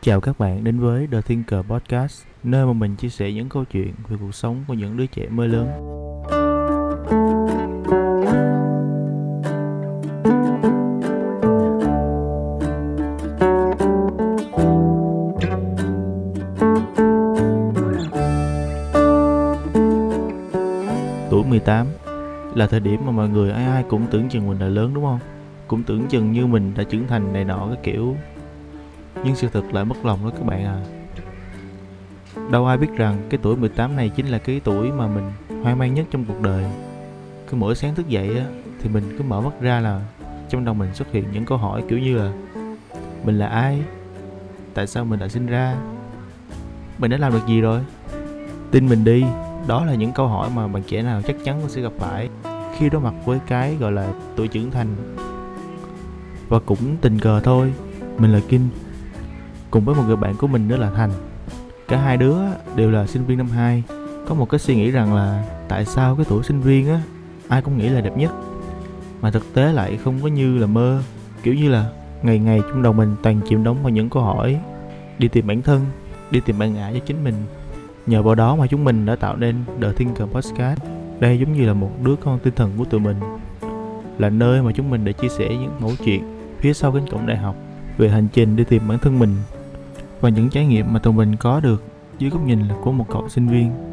Chào các bạn đến với The Thinker Podcast, nơi mà mình chia sẻ những câu chuyện về cuộc sống của những đứa trẻ mới lớn. Tuổi 18 là thời điểm mà mọi người ai ai cũng tưởng chừng mình đã lớn đúng không? Cũng tưởng chừng như mình đã trưởng thành này nọ cái kiểu nhưng sự thật lại mất lòng đó các bạn à Đâu ai biết rằng cái tuổi 18 này chính là cái tuổi mà mình hoang mang nhất trong cuộc đời Cứ mỗi sáng thức dậy á, thì mình cứ mở mắt ra là trong đầu mình xuất hiện những câu hỏi kiểu như là Mình là ai? Tại sao mình đã sinh ra? Mình đã làm được gì rồi? Tin mình đi, đó là những câu hỏi mà bạn trẻ nào chắc chắn sẽ gặp phải khi đối mặt với cái gọi là tuổi trưởng thành và cũng tình cờ thôi mình là kinh cùng với một người bạn của mình nữa là Thành. Cả hai đứa đều là sinh viên năm 2 Có một cái suy nghĩ rằng là tại sao cái tuổi sinh viên á, ai cũng nghĩ là đẹp nhất, mà thực tế lại không có như là mơ. Kiểu như là ngày ngày trong đầu mình toàn chìm đóng vào những câu hỏi, đi tìm bản thân, đi tìm bạn ngã cho chính mình. Nhờ vào đó mà chúng mình đã tạo nên The Thinker Podcast. Đây giống như là một đứa con tinh thần của tụi mình, là nơi mà chúng mình để chia sẻ những mẫu chuyện phía sau cánh cổng đại học về hành trình đi tìm bản thân mình và những trải nghiệm mà tụi mình có được dưới góc nhìn của một cậu sinh viên.